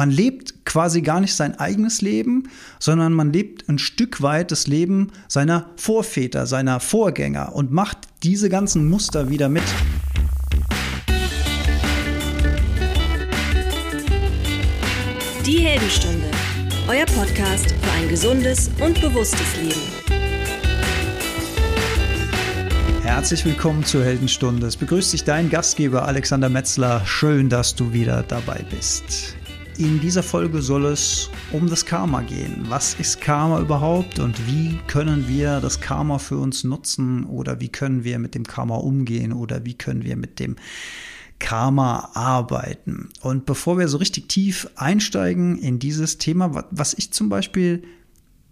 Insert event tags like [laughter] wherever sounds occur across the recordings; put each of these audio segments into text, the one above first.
man lebt quasi gar nicht sein eigenes Leben, sondern man lebt ein Stück weit das Leben seiner Vorväter, seiner Vorgänger und macht diese ganzen Muster wieder mit. Die Heldenstunde, euer Podcast für ein gesundes und bewusstes Leben. Herzlich willkommen zur Heldenstunde. Es begrüßt dich dein Gastgeber Alexander Metzler. Schön, dass du wieder dabei bist. In dieser Folge soll es um das Karma gehen. Was ist Karma überhaupt und wie können wir das Karma für uns nutzen oder wie können wir mit dem Karma umgehen oder wie können wir mit dem Karma arbeiten. Und bevor wir so richtig tief einsteigen in dieses Thema, was ich zum Beispiel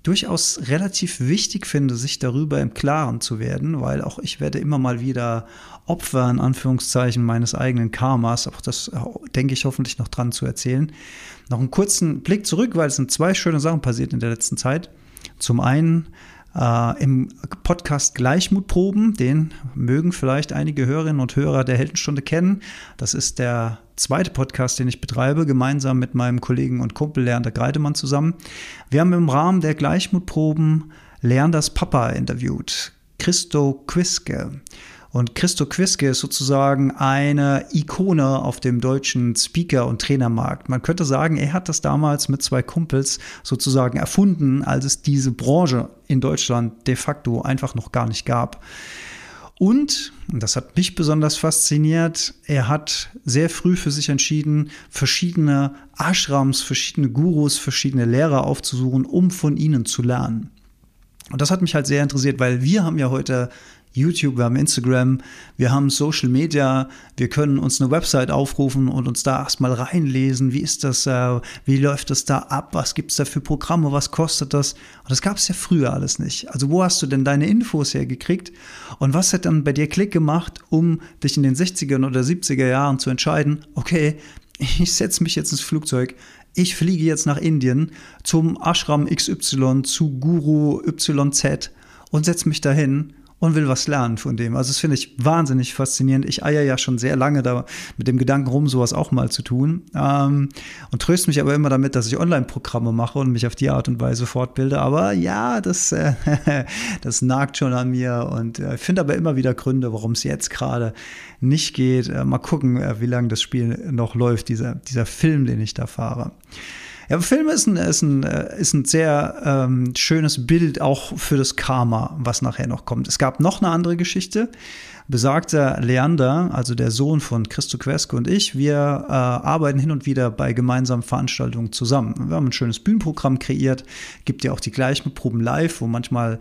durchaus relativ wichtig finde, sich darüber im Klaren zu werden, weil auch ich werde immer mal wieder Opfer in Anführungszeichen meines eigenen Karmas, auch das äh, denke ich hoffentlich noch dran zu erzählen. Noch einen kurzen Blick zurück, weil es sind zwei schöne Sachen passiert in der letzten Zeit. Zum einen äh, im Podcast Gleichmutproben, den mögen vielleicht einige Hörerinnen und Hörer der Heldenstunde kennen. Das ist der zweite Podcast, den ich betreibe, gemeinsam mit meinem Kollegen und Kumpel Lerner Greidemann zusammen. Wir haben im Rahmen der Gleichmutproben Leanders Papa interviewt, Christo Quiske. Und Christo Quiske ist sozusagen eine Ikone auf dem deutschen Speaker- und Trainermarkt. Man könnte sagen, er hat das damals mit zwei Kumpels sozusagen erfunden, als es diese Branche in Deutschland de facto einfach noch gar nicht gab. Und, und das hat mich besonders fasziniert, er hat sehr früh für sich entschieden, verschiedene Ashrams, verschiedene Gurus, verschiedene Lehrer aufzusuchen, um von ihnen zu lernen. Und das hat mich halt sehr interessiert, weil wir haben ja heute YouTube, wir haben Instagram, wir haben Social Media, wir können uns eine Website aufrufen und uns da erstmal reinlesen, wie ist das, äh, wie läuft das da ab, was gibt es da für Programme, was kostet das? Und das gab es ja früher alles nicht. Also wo hast du denn deine Infos hergekriegt und was hat dann bei dir Klick gemacht, um dich in den 60er oder 70er Jahren zu entscheiden, okay, ich setze mich jetzt ins Flugzeug, ich fliege jetzt nach Indien zum Ashram XY, zu Guru YZ und setze mich dahin und will was lernen von dem. Also das finde ich wahnsinnig faszinierend. Ich eier ja schon sehr lange da mit dem Gedanken rum, sowas auch mal zu tun. Ähm, und tröste mich aber immer damit, dass ich Online-Programme mache und mich auf die Art und Weise fortbilde. Aber ja, das, äh, [laughs] das nagt schon an mir und äh, finde aber immer wieder Gründe, warum es jetzt gerade nicht geht. Äh, mal gucken, äh, wie lange das Spiel noch läuft, dieser, dieser Film, den ich da fahre. Ja, Film ist ein, ist ein, äh, ist ein sehr ähm, schönes Bild auch für das Karma, was nachher noch kommt. Es gab noch eine andere Geschichte. Besagter Leander, also der Sohn von Christo Quesco und ich, wir äh, arbeiten hin und wieder bei gemeinsamen Veranstaltungen zusammen. Wir haben ein schönes Bühnenprogramm kreiert, gibt ja auch die gleichen Proben live, wo manchmal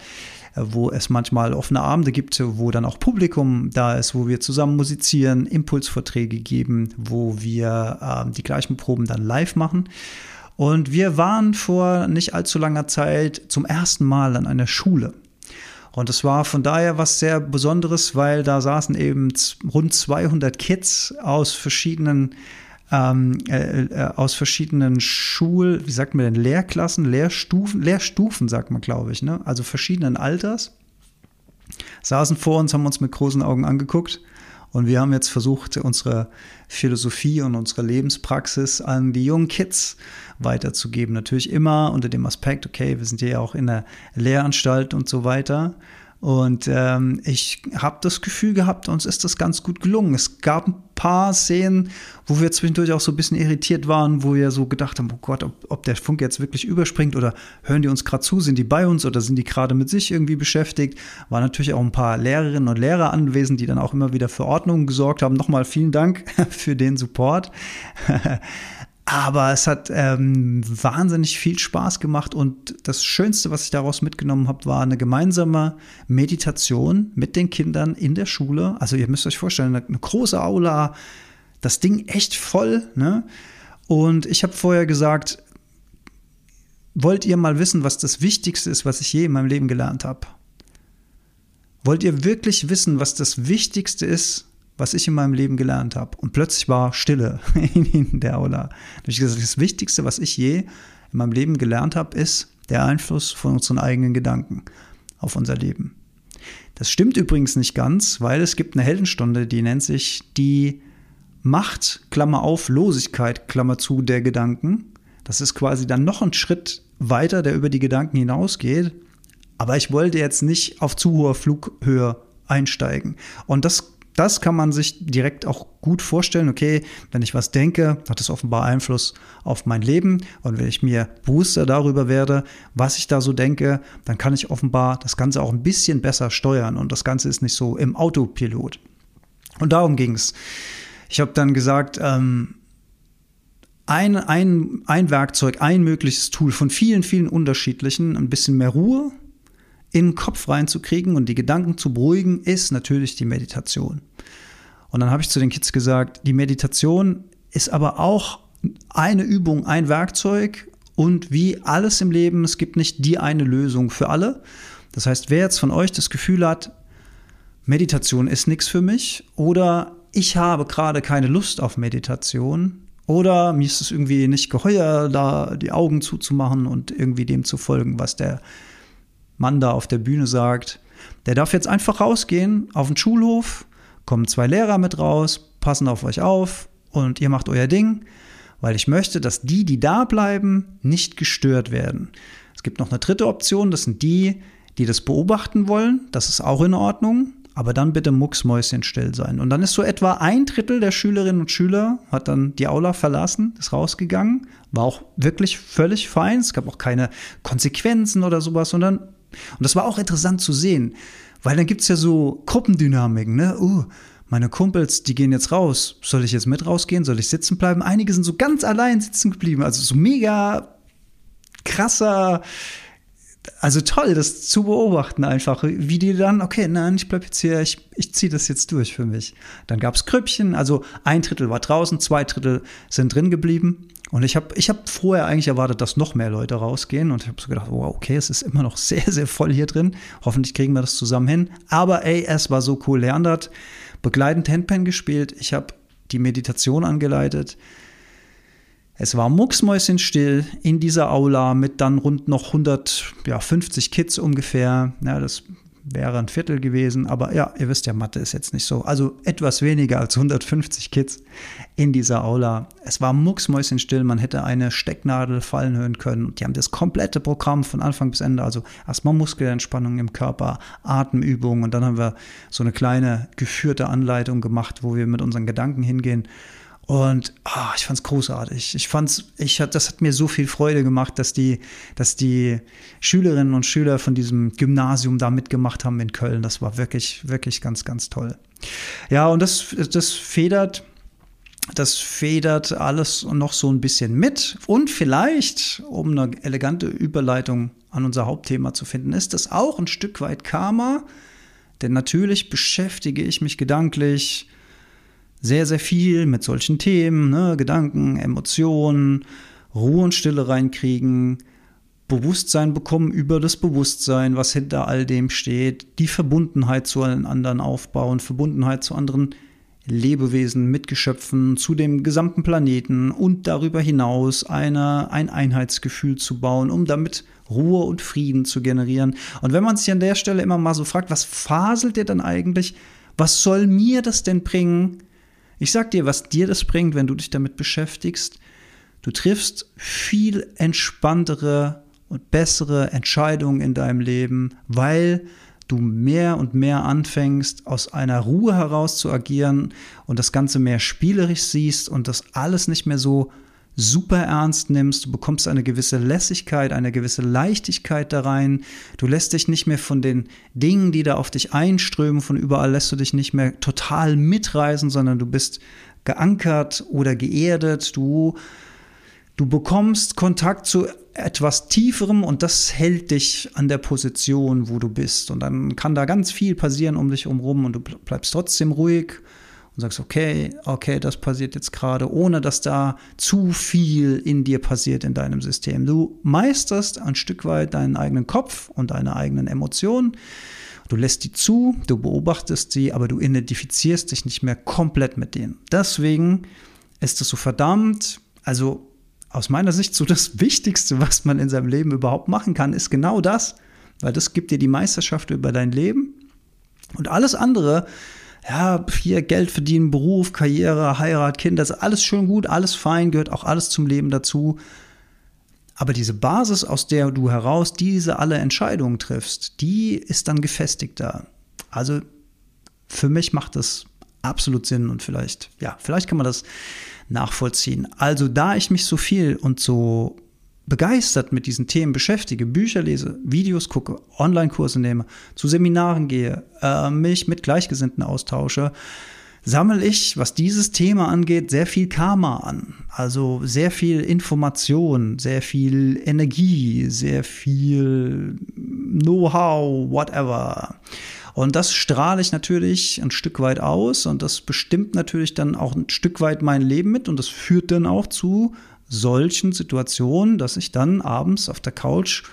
äh, wo es manchmal offene Abende gibt, wo dann auch Publikum da ist, wo wir zusammen musizieren, Impulsvorträge geben, wo wir äh, die gleichen Proben dann live machen. Und wir waren vor nicht allzu langer Zeit zum ersten Mal an einer Schule. Und es war von daher was sehr Besonderes, weil da saßen eben rund 200 Kids aus verschiedenen ähm, äh, äh, aus verschiedenen Schul, wie sagt man denn, Lehrklassen, Lehrstufen, Lehrstufen sagt man, glaube ich, ne? Also verschiedenen Alters. Saßen vor uns, haben uns mit großen Augen angeguckt und wir haben jetzt versucht, unsere Philosophie und unsere Lebenspraxis an die jungen Kids weiterzugeben. Natürlich immer unter dem Aspekt, okay, wir sind ja auch in der Lehranstalt und so weiter. Und ähm, ich habe das Gefühl gehabt, uns ist das ganz gut gelungen. Es gab ein paar Szenen, wo wir zwischendurch auch so ein bisschen irritiert waren, wo wir so gedacht haben, oh Gott, ob, ob der Funk jetzt wirklich überspringt oder hören die uns gerade zu, sind die bei uns oder sind die gerade mit sich irgendwie beschäftigt. Waren natürlich auch ein paar Lehrerinnen und Lehrer anwesend, die dann auch immer wieder für Ordnung gesorgt haben. Nochmal vielen Dank [laughs] für den Support. [laughs] Aber es hat ähm, wahnsinnig viel Spaß gemacht und das Schönste, was ich daraus mitgenommen habe, war eine gemeinsame Meditation mit den Kindern in der Schule. Also ihr müsst euch vorstellen, eine, große Aula, das Ding echt voll. Ne? Und ich habe vorher gesagt, wollt ihr mal wissen, was das Wichtigste ist, was ich je in meinem Leben gelernt habe? Wollt ihr wirklich wissen, was das Wichtigste ist, was ich in meinem Leben gelernt habe. Und plötzlich war Stille [laughs] in der Aula. Da ich gesagt, das Wichtigste, was ich je in meinem Leben gelernt habe, ist der Einfluss von unseren eigenen Gedanken auf unser Leben. Das stimmt übrigens nicht ganz, weil es gibt eine Heldenstunde, die nennt sich die Macht, Klammer auf, Losigkeit, Klammer zu, der Gedanken. Das ist quasi dann noch ein Schritt weiter, der über die Gedanken hinausgeht. Aber ich wollte jetzt nicht auf zu hoher Flughöhe einsteigen. Und das das kann man sich direkt auch gut vorstellen. Okay, wenn ich was denke, hat es offenbar Einfluss auf mein Leben. Und wenn ich mir bewusster darüber werde, was ich da so denke, dann kann ich offenbar das Ganze auch ein bisschen besser steuern. Und das Ganze ist nicht so im Autopilot. Und darum ging es. Ich habe dann gesagt, ähm, ein, ein, ein Werkzeug, ein mögliches Tool von vielen, vielen unterschiedlichen, ein bisschen mehr Ruhe, in den Kopf reinzukriegen und die Gedanken zu beruhigen, ist natürlich die Meditation. Und dann habe ich zu den Kids gesagt, die Meditation ist aber auch eine Übung, ein Werkzeug und wie alles im Leben, es gibt nicht die eine Lösung für alle. Das heißt, wer jetzt von euch das Gefühl hat, Meditation ist nichts für mich oder ich habe gerade keine Lust auf Meditation oder mir ist es irgendwie nicht geheuer, da die Augen zuzumachen und irgendwie dem zu folgen, was der Mann da auf der Bühne sagt, der darf jetzt einfach rausgehen auf den Schulhof, kommen zwei Lehrer mit raus, passen auf euch auf und ihr macht euer Ding, weil ich möchte, dass die, die da bleiben, nicht gestört werden. Es gibt noch eine dritte Option, das sind die, die das beobachten wollen, das ist auch in Ordnung, aber dann bitte mucksmäuschen still sein. Und dann ist so etwa ein Drittel der Schülerinnen und Schüler hat dann die Aula verlassen, ist rausgegangen, war auch wirklich völlig fein, es gab auch keine Konsequenzen oder sowas, sondern und das war auch interessant zu sehen, weil dann gibt es ja so Gruppendynamiken, ne? Uh, meine Kumpels, die gehen jetzt raus. Soll ich jetzt mit rausgehen? Soll ich sitzen bleiben? Einige sind so ganz allein sitzen geblieben. Also so mega krasser, also toll, das zu beobachten einfach, wie die dann, okay, nein, ich bleib jetzt hier, ich, ich ziehe das jetzt durch für mich. Dann gab es Krüppchen, also ein Drittel war draußen, zwei Drittel sind drin geblieben. Und ich habe ich hab vorher eigentlich erwartet, dass noch mehr Leute rausgehen. Und ich habe so gedacht, wow, okay, es ist immer noch [laughs] sehr, sehr voll hier drin. Hoffentlich kriegen wir das zusammen hin. Aber ey, es war so cool. Leander hat begleitend Handpan gespielt. Ich habe die Meditation angeleitet. Es war mucksmäuschenstill in dieser Aula mit dann rund noch 150 Kids ungefähr. Ja, das wäre ein Viertel gewesen. Aber ja, ihr wisst ja, Mathe ist jetzt nicht so. Also etwas weniger als 150 Kids in dieser Aula. Es war mucksmäuschenstill. Man hätte eine Stecknadel fallen hören können. Die haben das komplette Programm von Anfang bis Ende. Also erstmal Muskelentspannung im Körper, Atemübungen und dann haben wir so eine kleine geführte Anleitung gemacht, wo wir mit unseren Gedanken hingehen. Und oh, ich fand's großartig. Ich fand's, ich hat, das hat mir so viel Freude gemacht, dass die, dass die Schülerinnen und Schüler von diesem Gymnasium da mitgemacht haben in Köln. Das war wirklich, wirklich ganz, ganz toll. Ja, und das, das federt, das federt alles noch so ein bisschen mit. Und vielleicht, um eine elegante Überleitung an unser Hauptthema zu finden, ist das auch ein Stück weit Karma. Denn natürlich beschäftige ich mich gedanklich sehr, sehr viel mit solchen Themen, ne? Gedanken, Emotionen, Ruhe und Stille reinkriegen, Bewusstsein bekommen über das Bewusstsein, was hinter all dem steht, die Verbundenheit zu allen anderen aufbauen, Verbundenheit zu anderen Lebewesen, Mitgeschöpfen, zu dem gesamten Planeten und darüber hinaus eine, ein Einheitsgefühl zu bauen, um damit Ruhe und Frieden zu generieren. Und wenn man sich an der Stelle immer mal so fragt, was faselt ihr dann eigentlich? Was soll mir das denn bringen? Ich sag dir, was dir das bringt, wenn du dich damit beschäftigst. Du triffst viel entspanntere und bessere Entscheidungen in deinem Leben, weil du mehr und mehr anfängst, aus einer Ruhe heraus zu agieren und das Ganze mehr spielerisch siehst und das alles nicht mehr so super ernst nimmst, du bekommst eine gewisse Lässigkeit, eine gewisse Leichtigkeit da rein. Du lässt dich nicht mehr von den Dingen, die da auf dich einströmen, von überall lässt du dich nicht mehr total mitreisen, sondern du bist geankert oder geerdet. Du, du bekommst Kontakt zu etwas Tieferem und das hält dich an der Position, wo du bist. Und dann kann da ganz viel passieren um dich herum und du bleibst trotzdem ruhig und sagst, okay, okay, das passiert jetzt gerade, ohne dass da zu viel in dir passiert in deinem System. Du meisterst ein Stück weit deinen eigenen Kopf und deine eigenen Emotionen. Du lässt die zu, du beobachtest sie, aber du identifizierst dich nicht mehr komplett mit denen. Deswegen ist es so verdammt, also aus meiner Sicht so das Wichtigste, was man in seinem Leben überhaupt machen kann, ist genau das, weil das gibt dir die Meisterschaft über dein Leben. Und alles andere ja, hier Geld verdienen, Beruf, Karriere, Heirat, Kinder, das ist alles schön gut, alles fein, gehört auch alles zum Leben dazu. Aber diese Basis, aus der du heraus diese alle Entscheidungen triffst, die ist dann gefestigter. Also für mich macht das absolut Sinn und vielleicht, ja, vielleicht kann man das nachvollziehen. Also da ich mich so viel und so begeistert mit diesen Themen beschäftige, Bücher lese, Videos gucke, Online-Kurse nehme, zu Seminaren gehe, äh, mich mit Gleichgesinnten austausche, sammle ich, was dieses Thema angeht, sehr viel Karma an. Also sehr viel Information, sehr viel Energie, sehr viel Know-how, whatever. Und das strahle ich natürlich ein Stück weit aus und das bestimmt natürlich dann auch ein Stück weit mein Leben mit und das führt dann auch zu solchen Situationen, dass ich dann abends auf der Couch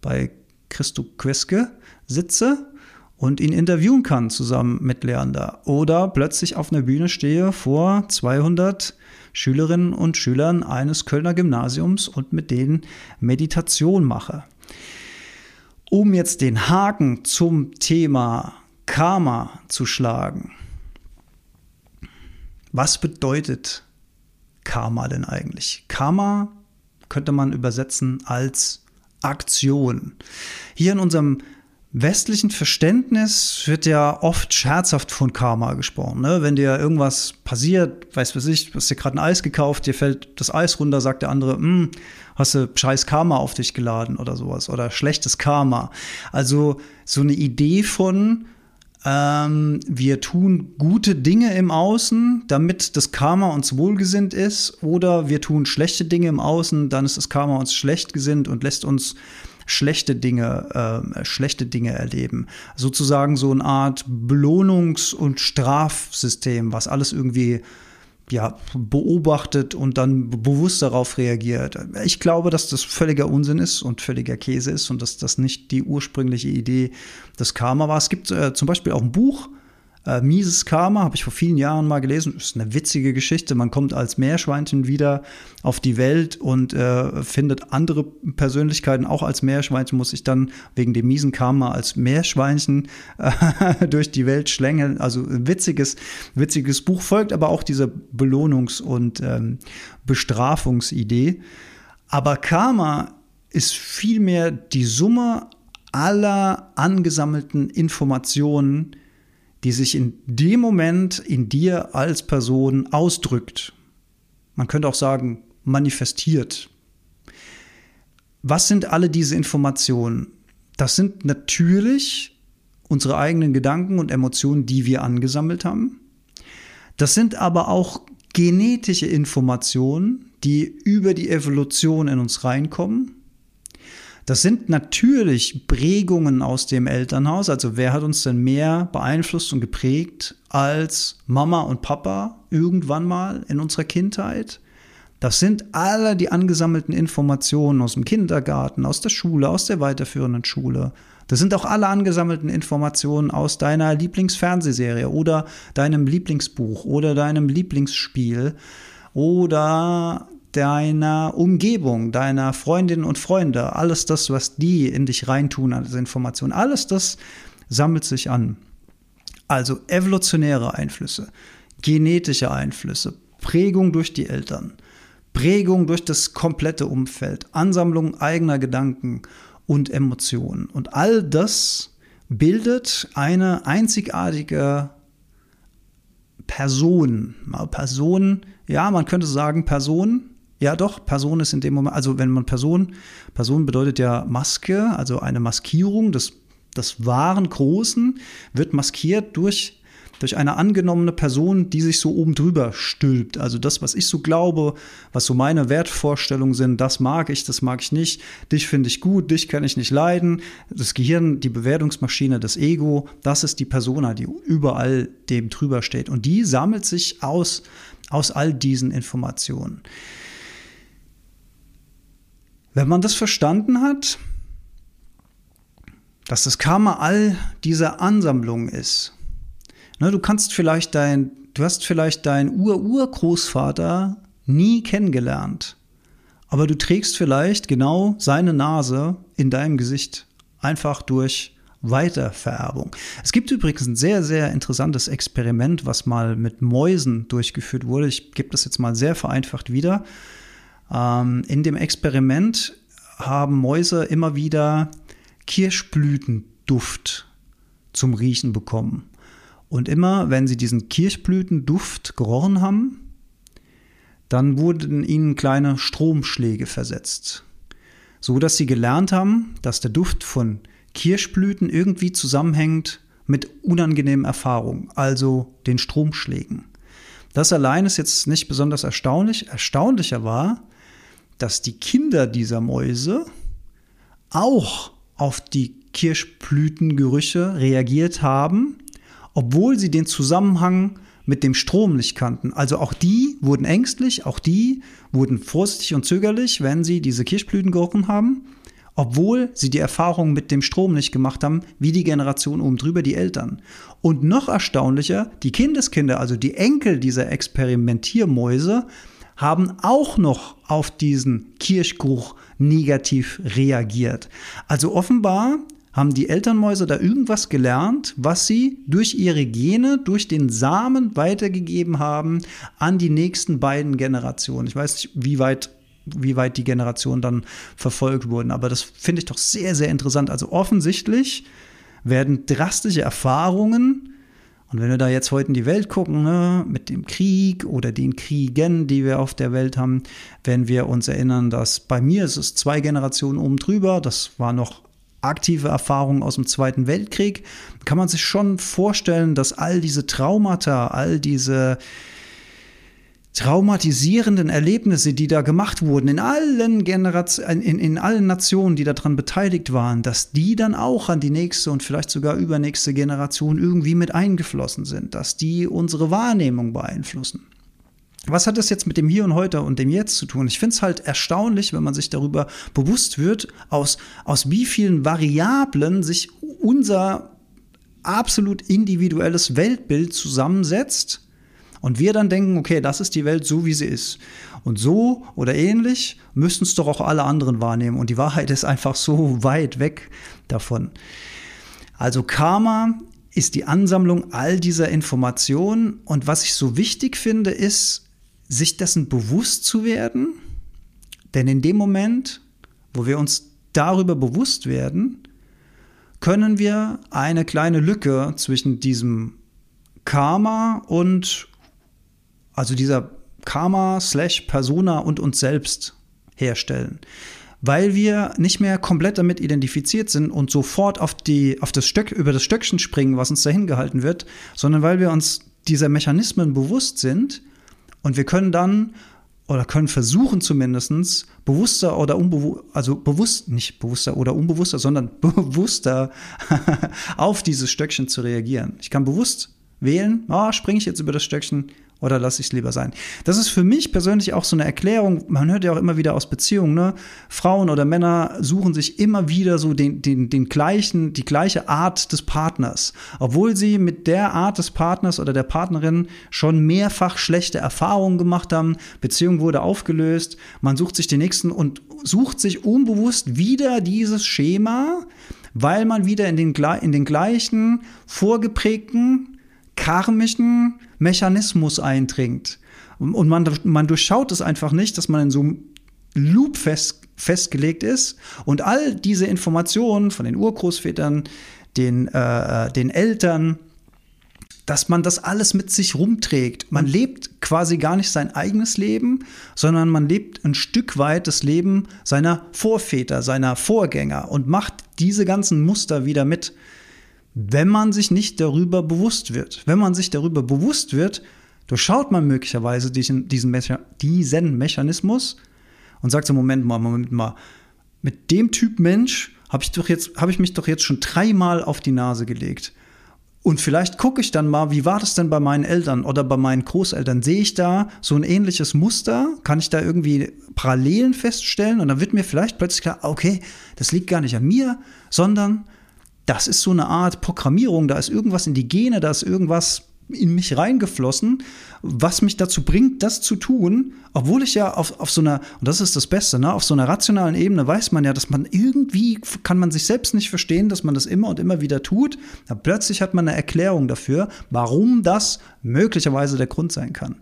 bei Christo Queske sitze und ihn interviewen kann zusammen mit Leander oder plötzlich auf einer Bühne stehe vor 200 Schülerinnen und Schülern eines Kölner Gymnasiums und mit denen Meditation mache. Um jetzt den Haken zum Thema Karma zu schlagen. Was bedeutet Karma denn eigentlich? Karma könnte man übersetzen als Aktion. Hier in unserem westlichen Verständnis wird ja oft scherzhaft von Karma gesprochen. Ne? Wenn dir irgendwas passiert, weiß was ich, du hast dir gerade ein Eis gekauft, dir fällt das Eis runter, sagt der andere, hm, hast du scheiß Karma auf dich geladen oder sowas oder schlechtes Karma. Also so eine Idee von, ähm, wir tun gute Dinge im Außen, damit das Karma uns wohlgesinnt ist, oder wir tun schlechte Dinge im Außen, dann ist das Karma uns schlecht gesinnt und lässt uns schlechte Dinge, äh, schlechte Dinge erleben. Sozusagen so eine Art Belohnungs- und Strafsystem, was alles irgendwie ja, beobachtet und dann bewusst darauf reagiert. Ich glaube, dass das völliger Unsinn ist und völliger Käse ist und dass das nicht die ursprüngliche Idee des Karma war. Es gibt äh, zum Beispiel auch ein Buch, äh, Mises Karma habe ich vor vielen Jahren mal gelesen. Ist eine witzige Geschichte. Man kommt als Meerschweinchen wieder auf die Welt und äh, findet andere Persönlichkeiten auch als Meerschweinchen, muss sich dann wegen dem miesen Karma als Meerschweinchen äh, [laughs] durch die Welt schlängeln. Also ein witziges, witziges Buch folgt aber auch dieser Belohnungs- und ähm, Bestrafungsidee. Aber Karma ist vielmehr die Summe aller angesammelten Informationen, die sich in dem Moment in dir als Person ausdrückt. Man könnte auch sagen, manifestiert. Was sind alle diese Informationen? Das sind natürlich unsere eigenen Gedanken und Emotionen, die wir angesammelt haben. Das sind aber auch genetische Informationen, die über die Evolution in uns reinkommen das sind natürlich Prägungen aus dem Elternhaus. Also wer hat uns denn mehr beeinflusst und geprägt als Mama und Papa irgendwann mal in unserer Kindheit? Das sind alle die angesammelten Informationen aus dem Kindergarten, aus der Schule, aus der weiterführenden Schule. Das sind auch alle angesammelten Informationen aus deiner Lieblingsfernsehserie oder deinem Lieblingsbuch oder deinem Lieblingsspiel oder deiner Umgebung, deiner Freundinnen und Freunde, alles das, was die in dich reintun als Information, alles das sammelt sich an. Also evolutionäre Einflüsse, genetische Einflüsse, Prägung durch die Eltern, Prägung durch das komplette Umfeld, Ansammlung eigener Gedanken und Emotionen. Und all das bildet eine einzigartige Person. Person, ja, man könnte sagen Person, ja, doch, Person ist in dem Moment, also wenn man Person, Person bedeutet ja Maske, also eine Maskierung des, des wahren Großen, wird maskiert durch, durch eine angenommene Person, die sich so oben drüber stülpt. Also das, was ich so glaube, was so meine Wertvorstellungen sind, das mag ich, das mag ich nicht, dich finde ich gut, dich kann ich nicht leiden. Das Gehirn, die Bewertungsmaschine, das Ego, das ist die Persona, die überall dem drüber steht. Und die sammelt sich aus, aus all diesen Informationen. Wenn man das verstanden hat, dass das Karma all dieser Ansammlung ist, ne, du kannst vielleicht dein, du hast vielleicht deinen Ur-Urgroßvater nie kennengelernt, aber du trägst vielleicht genau seine Nase in deinem Gesicht, einfach durch Weitervererbung. Es gibt übrigens ein sehr, sehr interessantes Experiment, was mal mit Mäusen durchgeführt wurde. Ich gebe das jetzt mal sehr vereinfacht wieder. Ähm, in dem Experiment haben Mäuse immer wieder Kirschblütenduft zum Riechen bekommen. Und immer, wenn sie diesen Kirschblütenduft gerochen haben, dann wurden ihnen kleine Stromschläge versetzt. So dass sie gelernt haben, dass der Duft von Kirschblüten irgendwie zusammenhängt mit unangenehmen Erfahrungen, also den Stromschlägen. Das allein ist jetzt nicht besonders erstaunlich. Erstaunlicher war, dass die Kinder dieser Mäuse auch auf die Kirschblütengerüche reagiert haben, obwohl sie den Zusammenhang mit dem Strom nicht kannten. Also auch die wurden ängstlich, auch die wurden vorsichtig und zögerlich, wenn sie diese Kirschblüten gerochen haben, obwohl sie die Erfahrung mit dem Strom nicht gemacht haben, wie die Generation oben drüber, die Eltern. Und noch erstaunlicher, die Kindeskinder, also die Enkel dieser Experimentiermäuse, haben auch noch auf diesen Kirschgeruch negativ reagiert. Also offenbar haben die Elternmäuse da irgendwas gelernt, was sie durch ihre Gene, durch den Samen weitergegeben haben an die nächsten beiden Generationen. Ich weiß nicht, wie weit wie weit die Generationen dann verfolgt wurden. Aber das finde ich doch sehr, sehr interessant. Also offensichtlich werden drastische Erfahrungen, und wenn wir da jetzt heute in die Welt gucken, ne, mit dem Krieg oder den Kriegen, die wir auf der Welt haben, wenn wir uns erinnern, dass bei mir ist es zwei Generationen oben drüber, das war noch aktive Erfahrungen aus dem Zweiten Weltkrieg, kann man sich schon vorstellen, dass all diese Traumata, all diese traumatisierenden Erlebnisse, die da gemacht wurden, in allen Generationen, in, in allen Nationen, die daran beteiligt waren, dass die dann auch an die nächste und vielleicht sogar übernächste Generation irgendwie mit eingeflossen sind, dass die unsere Wahrnehmung beeinflussen. Was hat das jetzt mit dem Hier und Heute und dem Jetzt zu tun? Ich finde es halt erstaunlich, wenn man sich darüber bewusst wird, aus, aus wie vielen Variablen sich unser absolut individuelles Weltbild zusammensetzt und wir dann denken, okay, das ist die Welt so, wie sie ist. Und so oder ähnlich müssten es doch auch alle anderen wahrnehmen. Und die Wahrheit ist einfach so weit weg davon. Also Karma ist die Ansammlung all dieser Informationen. Und was ich so wichtig finde, ist, sich dessen bewusst zu werden. Denn in dem Moment, wo wir uns darüber bewusst werden, können wir eine kleine Lücke zwischen diesem Karma und also dieser Karma slash Persona und uns selbst herstellen. Weil wir nicht mehr komplett damit identifiziert sind und sofort auf, die, auf das Stöck, über das Stöckchen springen, was uns dahin gehalten wird, sondern weil wir uns dieser Mechanismen bewusst sind und wir können dann oder können versuchen zumindest bewusster oder unbewusster, also bewusst, nicht bewusster oder unbewusster, sondern [laughs] bewusster [laughs] auf dieses Stöckchen zu reagieren. Ich kann bewusst wählen, ah, springe ich jetzt über das Stöckchen, oder lasse ich es lieber sein? Das ist für mich persönlich auch so eine Erklärung. Man hört ja auch immer wieder aus Beziehungen, ne? Frauen oder Männer suchen sich immer wieder so den, den, den gleichen, die gleiche Art des Partners. Obwohl sie mit der Art des Partners oder der Partnerin schon mehrfach schlechte Erfahrungen gemacht haben. Beziehung wurde aufgelöst. Man sucht sich den nächsten und sucht sich unbewusst wieder dieses Schema, weil man wieder in den, in den gleichen vorgeprägten karmischen Mechanismus eindringt. Und man, man durchschaut es einfach nicht, dass man in so einem Loop fest, festgelegt ist und all diese Informationen von den Urgroßvätern, den, äh, den Eltern, dass man das alles mit sich rumträgt. Man lebt quasi gar nicht sein eigenes Leben, sondern man lebt ein Stück weit das Leben seiner Vorväter, seiner Vorgänger und macht diese ganzen Muster wieder mit wenn man sich nicht darüber bewusst wird. Wenn man sich darüber bewusst wird, durchschaut man möglicherweise diesen, diesen, Mecha diesen Mechanismus und sagt so, Moment mal, Moment mal, mit dem Typ Mensch habe ich, hab ich mich doch jetzt schon dreimal auf die Nase gelegt. Und vielleicht gucke ich dann mal, wie war das denn bei meinen Eltern oder bei meinen Großeltern? Sehe ich da so ein ähnliches Muster? Kann ich da irgendwie Parallelen feststellen? Und dann wird mir vielleicht plötzlich klar, okay, das liegt gar nicht an mir, sondern das ist so eine Art Programmierung, da ist irgendwas in die Gene, da ist irgendwas in mich reingeflossen, was mich dazu bringt, das zu tun, obwohl ich ja auf, auf so einer, und das ist das Beste, ne, auf so einer rationalen Ebene weiß man ja, dass man irgendwie, kann man sich selbst nicht verstehen, dass man das immer und immer wieder tut. Aber plötzlich hat man eine Erklärung dafür, warum das möglicherweise der Grund sein kann.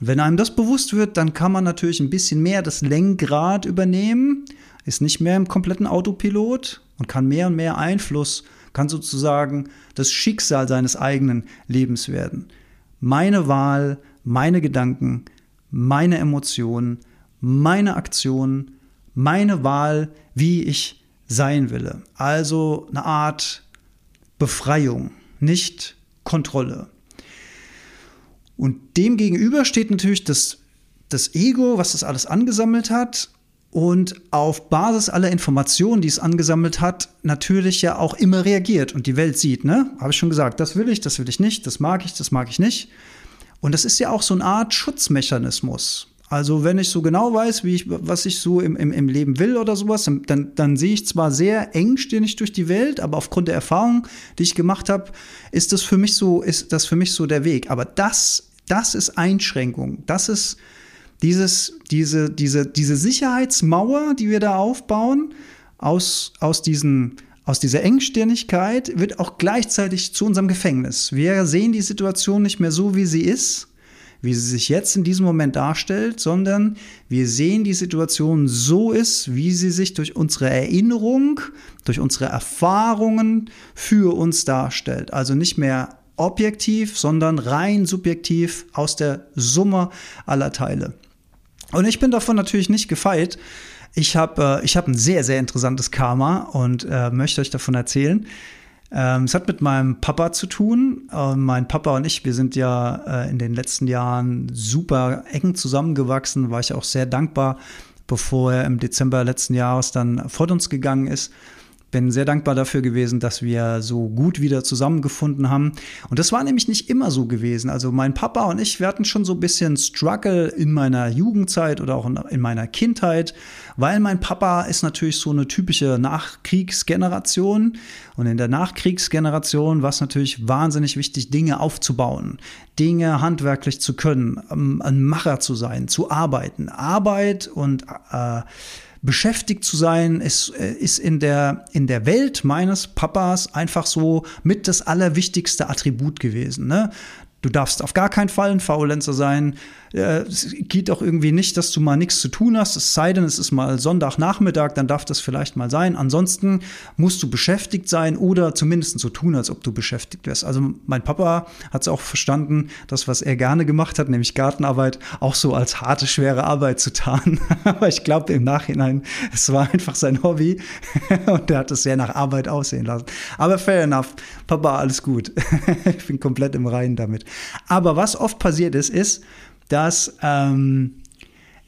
Und wenn einem das bewusst wird, dann kann man natürlich ein bisschen mehr das Lenkrad übernehmen, ist nicht mehr im kompletten Autopilot und kann mehr und mehr Einfluss, kann sozusagen das Schicksal seines eigenen Lebens werden. Meine Wahl, meine Gedanken, meine Emotionen, meine Aktionen, meine Wahl, wie ich sein will. Also eine Art Befreiung, nicht Kontrolle. Und dem gegenüber steht natürlich das, das Ego, was das alles angesammelt hat und auf Basis aller Informationen, die es angesammelt hat, natürlich ja auch immer reagiert und die Welt sieht, ne? Habe ich schon gesagt, das will ich, das will ich nicht, das mag ich, das mag ich nicht. Und das ist ja auch so eine Art Schutzmechanismus. Also wenn ich so genau weiß, wie ich, was ich so im, im, im Leben will oder sowas, dann, dann sehe ich zwar sehr engstirnig durch die Welt, aber aufgrund der Erfahrung, die ich gemacht habe, ist das für mich so, ist das für mich so der Weg. Aber das, das ist Einschränkung. Das ist dieses, diese, diese, diese Sicherheitsmauer, die wir da aufbauen, aus, aus diesen aus dieser Engstirnigkeit wird auch gleichzeitig zu unserem Gefängnis. Wir sehen die Situation nicht mehr so, wie sie ist, wie sie sich jetzt in diesem Moment darstellt, sondern wir sehen die Situation so ist, wie sie sich durch unsere Erinnerung, durch unsere Erfahrungen für uns darstellt. Also nicht mehr objektiv, sondern rein subjektiv aus der Summe aller Teile. Und ich bin davon natürlich nicht gefeit. Ich habe äh, hab ein sehr, sehr interessantes Karma und äh, möchte euch davon erzählen. Ähm, es hat mit meinem Papa zu tun. Äh, mein Papa und ich, wir sind ja äh, in den letzten Jahren super eng zusammengewachsen, war ich auch sehr dankbar, bevor er im Dezember letzten Jahres dann vor uns gegangen ist bin sehr dankbar dafür gewesen, dass wir so gut wieder zusammengefunden haben. Und das war nämlich nicht immer so gewesen. Also mein Papa und ich, wir hatten schon so ein bisschen Struggle in meiner Jugendzeit oder auch in meiner Kindheit, weil mein Papa ist natürlich so eine typische Nachkriegsgeneration. Und in der Nachkriegsgeneration war es natürlich wahnsinnig wichtig, Dinge aufzubauen, Dinge handwerklich zu können, ähm, ein Macher zu sein, zu arbeiten. Arbeit und äh, beschäftigt zu sein, ist, äh, ist in, der, in der Welt meines Papas einfach so mit das allerwichtigste Attribut gewesen. Ne? Du darfst auf gar keinen Fall ein Faulenzer sein. Äh, es geht auch irgendwie nicht, dass du mal nichts zu tun hast. Es sei denn, es ist mal Sonntagnachmittag, dann darf das vielleicht mal sein. Ansonsten musst du beschäftigt sein oder zumindest so tun, als ob du beschäftigt wärst. Also mein Papa hat es auch verstanden, das, was er gerne gemacht hat, nämlich Gartenarbeit, auch so als harte, schwere Arbeit zu tarnen. [laughs] Aber ich glaube im Nachhinein, es war einfach sein Hobby [laughs] und er hat es sehr nach Arbeit aussehen lassen. Aber fair enough. Papa, alles gut. [laughs] ich bin komplett im Reinen damit. Aber was oft passiert ist, ist, dass ähm,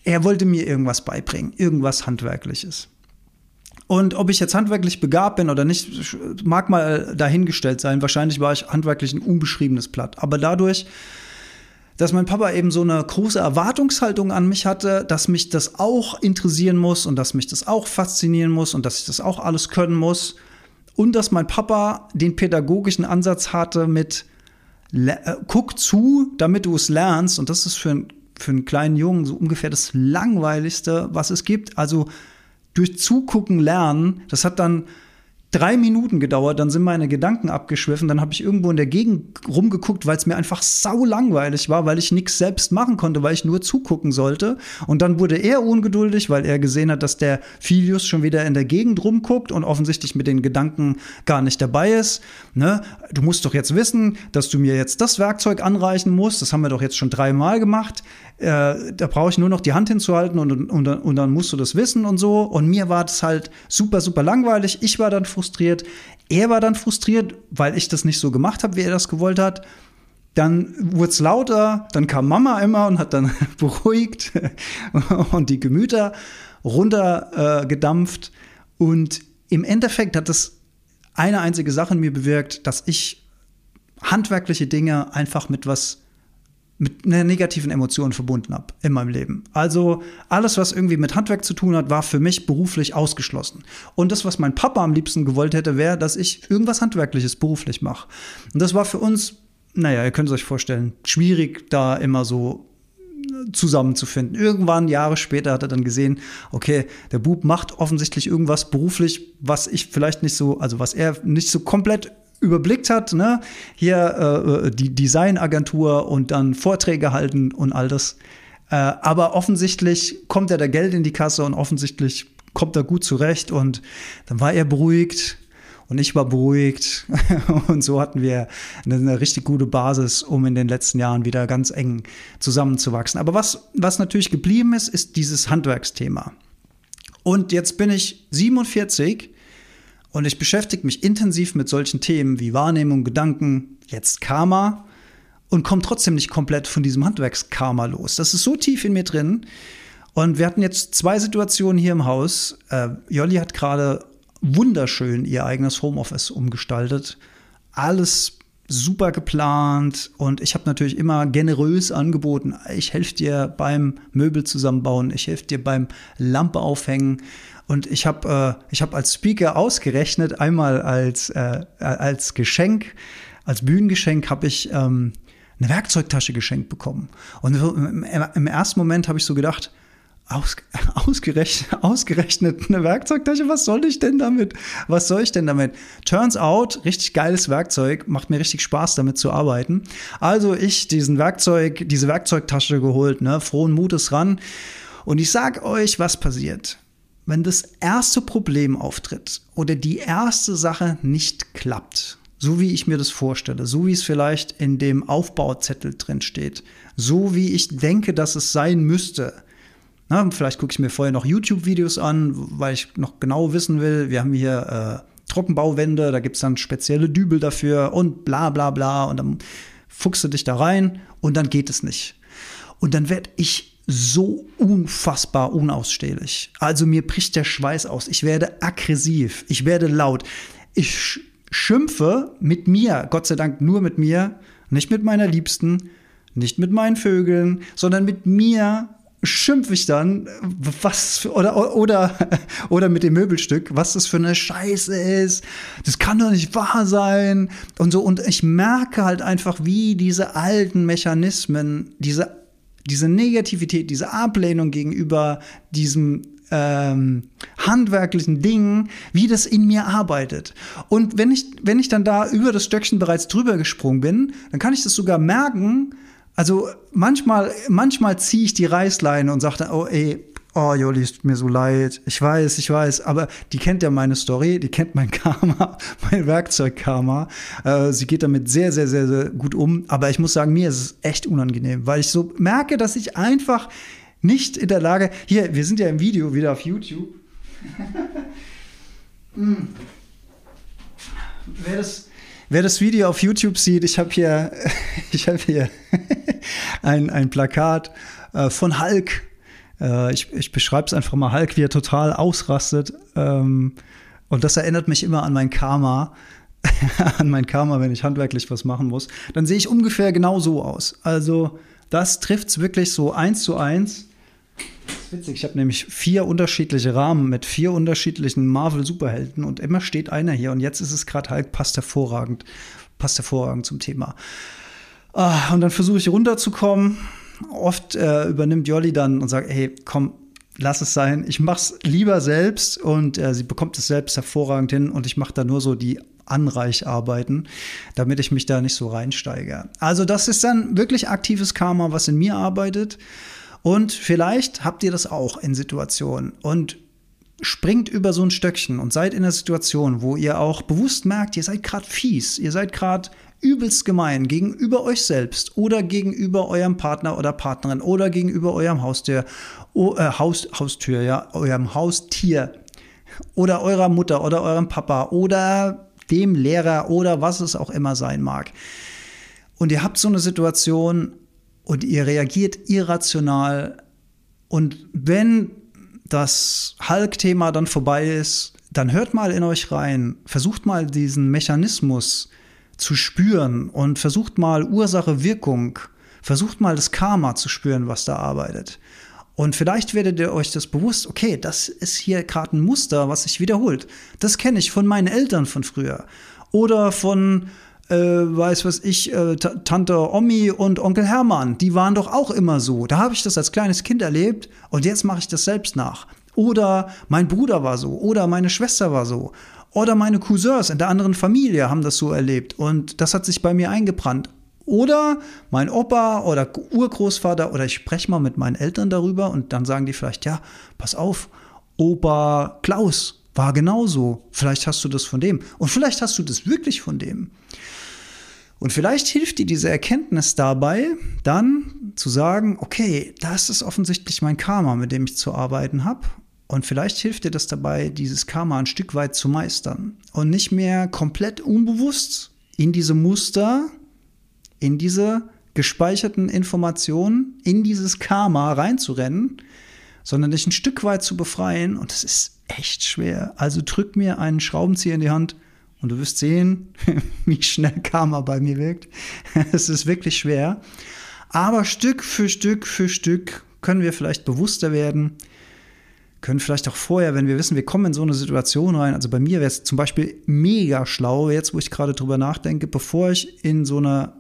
er wollte mir irgendwas beibringen, irgendwas Handwerkliches. Und ob ich jetzt handwerklich begabt bin oder nicht, mag mal dahingestellt sein. Wahrscheinlich war ich handwerklich ein unbeschriebenes Blatt. Aber dadurch, dass mein Papa eben so eine große Erwartungshaltung an mich hatte, dass mich das auch interessieren muss und dass mich das auch faszinieren muss und dass ich das auch alles können muss. Und dass mein Papa den pädagogischen Ansatz hatte mit, guck zu, damit du es lernst. Und das ist für, für einen kleinen Jungen so ungefähr das Langweiligste, was es gibt. Also durch Zugucken lernen, das hat dann drei Minuten gedauert, dann sind meine Gedanken abgeschwiffen, dann habe ich irgendwo in der Gegend rumgeguckt, weil es mir einfach sau langweilig war, weil ich nichts selbst machen konnte, weil ich nur zugucken sollte. Und dann wurde er ungeduldig, weil er gesehen hat, dass der Filius schon wieder in der Gegend rumguckt und offensichtlich mit den Gedanken gar nicht dabei ist. Ne? Du musst doch jetzt wissen, dass du mir jetzt das Werkzeug anreichen musst. Das haben wir doch jetzt schon dreimal gemacht. Äh, da brauche ich nur noch die Hand hinzuhalten und, und, und dann musst du das wissen und so. Und mir war das halt super, super langweilig. Ich war dann frustriert. Er war dann frustriert, weil ich das nicht so gemacht habe, wie er das gewollt hat. Dann wurde es lauter, dann kam Mama immer und hat dann [laughs] beruhigt [laughs] und die Gemüter runtergedampft. Äh, und im Endeffekt hat das eine einzige Sache in mir bewirkt, dass ich handwerkliche Dinge einfach mit was mit einer negativen Emotion verbunden habe in meinem Leben. Also alles, was irgendwie mit Handwerk zu tun hat, war für mich beruflich ausgeschlossen. Und das, was mein Papa am liebsten gewollt hätte, wäre, dass ich irgendwas Handwerkliches beruflich mache. Und das war für uns, naja, ihr könnt es euch vorstellen, schwierig, da immer so zusammenzufinden. Irgendwann, Jahre später, hat er dann gesehen, okay, der Bub macht offensichtlich irgendwas beruflich, was ich vielleicht nicht so, also was er nicht so komplett überblickt hat, ne? hier äh, die Designagentur und dann Vorträge halten und all das. Äh, aber offensichtlich kommt er da Geld in die Kasse und offensichtlich kommt da gut zurecht und dann war er beruhigt und ich war beruhigt. [laughs] Und so hatten wir eine, eine, richtig gute Basis, um in den letzten Jahren wieder ganz eng zusammenzuwachsen. Aber was, was natürlich geblieben ist, ist dieses Handwerksthema. Und jetzt bin ich 47 und ich beschäftige mich intensiv mit solchen Themen wie Wahrnehmung, Gedanken, jetzt Karma und komme trotzdem nicht komplett von diesem Handwerkskarma los. Das ist so tief in mir drin. Und wir hatten jetzt zwei Situationen hier im Haus. Äh, Jolli hat gerade wunderschön ihr eigenes Homeoffice umgestaltet. Alles super geplant und ich habe natürlich immer generös angeboten, ich helfe dir beim Möbel zusammenbauen, ich helfe dir beim Lampe aufhängen und ich habe äh, ich habe als Speaker ausgerechnet einmal als äh, als Geschenk als Bühnengeschenk habe ich ähm, eine Werkzeugtasche geschenkt bekommen und im, im ersten Moment habe ich so gedacht aus, [laughs] ausgerechnet, ausgerechnet eine Werkzeugtasche, was soll ich denn damit? Was soll ich denn damit? Turns out, richtig geiles Werkzeug, macht mir richtig Spaß damit zu arbeiten. Also ich diesen Werkzeug, diese Werkzeugtasche geholt, ne, frohen Mutes ran. Und ich sag euch, was passiert. Wenn das erste Problem auftritt oder die erste Sache nicht klappt, so wie ich mir das vorstelle, so wie es vielleicht in dem Aufbauzettel drin steht, so wie ich denke, dass es sein müsste, na, vielleicht gucke ich mir vorher noch YouTube-Videos an, weil ich noch genau wissen will, wir haben hier äh, Trockenbauwände, da gibt es dann spezielle Dübel dafür und bla bla bla. Und dann fuchst du dich da rein und dann geht es nicht. Und dann werde ich so unfassbar unausstehlich. Also mir bricht der Schweiß aus. Ich werde aggressiv. Ich werde laut. Ich schimpfe mit mir, Gott sei Dank nur mit mir, nicht mit meiner Liebsten, nicht mit meinen Vögeln, sondern mit mir schimpfe ich dann, was oder oder [laughs] oder mit dem Möbelstück, was das für eine Scheiße ist. Das kann doch nicht wahr sein und so und ich merke halt einfach, wie diese alten Mechanismen, diese diese Negativität, diese Ablehnung gegenüber diesem ähm, handwerklichen Dingen, wie das in mir arbeitet. Und wenn ich, wenn ich dann da über das Stöckchen bereits drüber gesprungen bin, dann kann ich das sogar merken, also manchmal, manchmal ziehe ich die Reißleine und sage, oh ey, oh Joli, ist mir so leid. Ich weiß, ich weiß, aber die kennt ja meine Story, die kennt mein [laughs] Karma, mein Werkzeugkarma. Äh, sie geht damit sehr, sehr, sehr, sehr gut um. Aber ich muss sagen, mir ist es echt unangenehm, weil ich so merke, dass ich einfach nicht in der Lage. Hier, wir sind ja im Video wieder auf YouTube. [laughs] hm. Wer das Wer das Video auf YouTube sieht, ich habe hier, [laughs] ich hab hier ein, ein Plakat äh, von Hulk. Äh, ich ich beschreibe es einfach mal Hulk, wie er total ausrastet. Ähm, und das erinnert mich immer an mein Karma. [laughs] an mein Karma, wenn ich handwerklich was machen muss. Dann sehe ich ungefähr genau so aus. Also, das trifft es wirklich so eins zu eins witzig. Ich habe nämlich vier unterschiedliche Rahmen mit vier unterschiedlichen Marvel-Superhelden und immer steht einer hier. Und jetzt ist es gerade halt, passt hervorragend, passt hervorragend zum Thema. Ah, und dann versuche ich runterzukommen. Oft äh, übernimmt Jolly dann und sagt, hey, komm, lass es sein. Ich mach's lieber selbst und äh, sie bekommt es selbst hervorragend hin und ich mache da nur so die Anreicharbeiten, damit ich mich da nicht so reinsteige. Also das ist dann wirklich aktives Karma, was in mir arbeitet. Und vielleicht habt ihr das auch in Situationen und springt über so ein Stöckchen und seid in einer Situation, wo ihr auch bewusst merkt, ihr seid gerade fies, ihr seid gerade übelst gemein gegenüber euch selbst oder gegenüber eurem Partner oder Partnerin oder gegenüber eurem Haustier, oh, äh, Haus, Haustür, ja, eurem Haustier oder eurer Mutter oder eurem Papa oder dem Lehrer oder was es auch immer sein mag. Und ihr habt so eine Situation, und ihr reagiert irrational. Und wenn das Hulk-Thema dann vorbei ist, dann hört mal in euch rein, versucht mal diesen Mechanismus zu spüren und versucht mal Ursache-Wirkung, versucht mal das Karma zu spüren, was da arbeitet. Und vielleicht werdet ihr euch das bewusst, okay, das ist hier gerade ein Muster, was sich wiederholt. Das kenne ich von meinen Eltern von früher. Oder von äh, weiß was ich, äh, Tante Omi und Onkel Hermann, die waren doch auch immer so. Da habe ich das als kleines Kind erlebt und jetzt mache ich das selbst nach. Oder mein Bruder war so, oder meine Schwester war so. Oder meine Cousins in der anderen Familie haben das so erlebt und das hat sich bei mir eingebrannt. Oder mein Opa oder Urgroßvater oder ich spreche mal mit meinen Eltern darüber und dann sagen die vielleicht, ja, pass auf, Opa Klaus war genauso. Vielleicht hast du das von dem. Und vielleicht hast du das wirklich von dem. Und vielleicht hilft dir diese Erkenntnis dabei, dann zu sagen, okay, das ist offensichtlich mein Karma, mit dem ich zu arbeiten habe. Und vielleicht hilft dir das dabei, dieses Karma ein Stück weit zu meistern und nicht mehr komplett unbewusst in diese Muster, in diese gespeicherten Informationen, in dieses Karma reinzurennen, sondern dich ein Stück weit zu befreien. Und das ist echt schwer. Also drück mir einen Schraubenzieher in die Hand und du wirst sehen, [laughs] wie schnell Karma bei mir wirkt. [laughs] es ist wirklich schwer. Aber Stück für Stück für Stück können wir vielleicht bewusster werden, können vielleicht auch vorher, wenn wir wissen, wir kommen in so eine Situation rein, also bei mir wäre es zum Beispiel mega schlau, jetzt wo ich gerade drüber nachdenke, bevor ich in so eine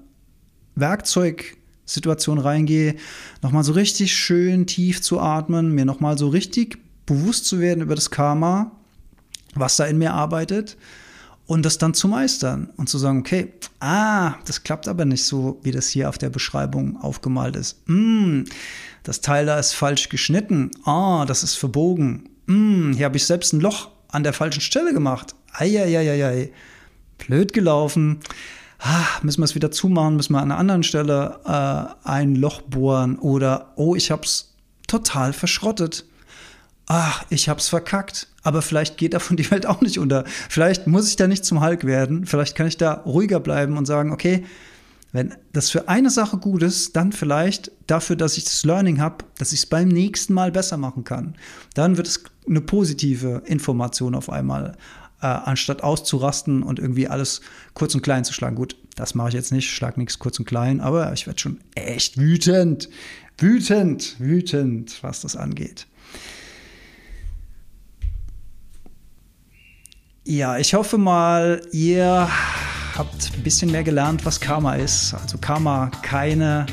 Werkzeugsituation reingehe, nochmal so richtig schön tief zu atmen, mir nochmal so richtig bewusst zu werden über das Karma, was da in mir arbeitet und das dann zu meistern und zu sagen, okay, ah, das klappt aber nicht so, wie das hier auf der Beschreibung aufgemalt ist. Mm, das Teil da ist falsch geschnitten. Ah, das ist verbogen. Mm, hier habe ich selbst ein Loch an der falschen Stelle gemacht. Eieieiei. Blöd gelaufen. Ah, müssen wir es wieder zumachen, müssen wir an einer anderen Stelle äh, ein Loch bohren oder oh, ich habe es total verschrottet ach, ich hab's verkackt. Aber vielleicht geht davon die Welt auch nicht unter. Vielleicht muss ich da nicht zum Hulk werden. Vielleicht kann ich da ruhiger bleiben und sagen, okay, wenn das für eine Sache gut ist, dann vielleicht dafür, dass ich das Learning habe, dass ich es beim nächsten Mal besser machen kann. Dann wird es eine positive Information auf einmal, äh, anstatt auszurasten und irgendwie alles kurz und klein zu schlagen. Gut, das mache ich jetzt nicht, schlag nichts kurz und klein, aber ich werde schon echt wütend, wütend, wütend, was das angeht. Ja, ich hoffe mal, ihr habt ein bisschen mehr gelernt, was Karma ist. Also Karma keine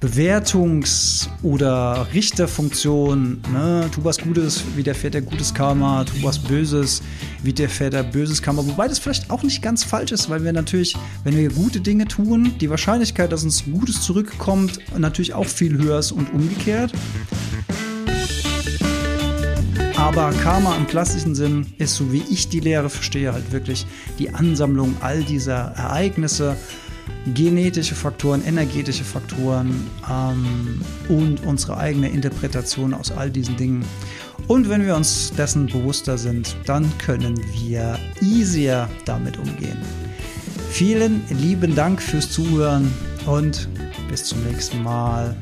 Bewertungs- oder Richterfunktion. Ne? Tu was Gutes, wie der gutes Karma. Tu was Böses, wie der böses Karma. Wobei das vielleicht auch nicht ganz falsch ist, weil wir natürlich, wenn wir gute Dinge tun, die Wahrscheinlichkeit, dass uns Gutes zurückkommt, natürlich auch viel höher ist und umgekehrt. Aber Karma im klassischen Sinn ist, so wie ich die Lehre verstehe, halt wirklich die Ansammlung all dieser Ereignisse, genetische Faktoren, energetische Faktoren ähm, und unsere eigene Interpretation aus all diesen Dingen. Und wenn wir uns dessen bewusster sind, dann können wir easier damit umgehen. Vielen lieben Dank fürs Zuhören und bis zum nächsten Mal.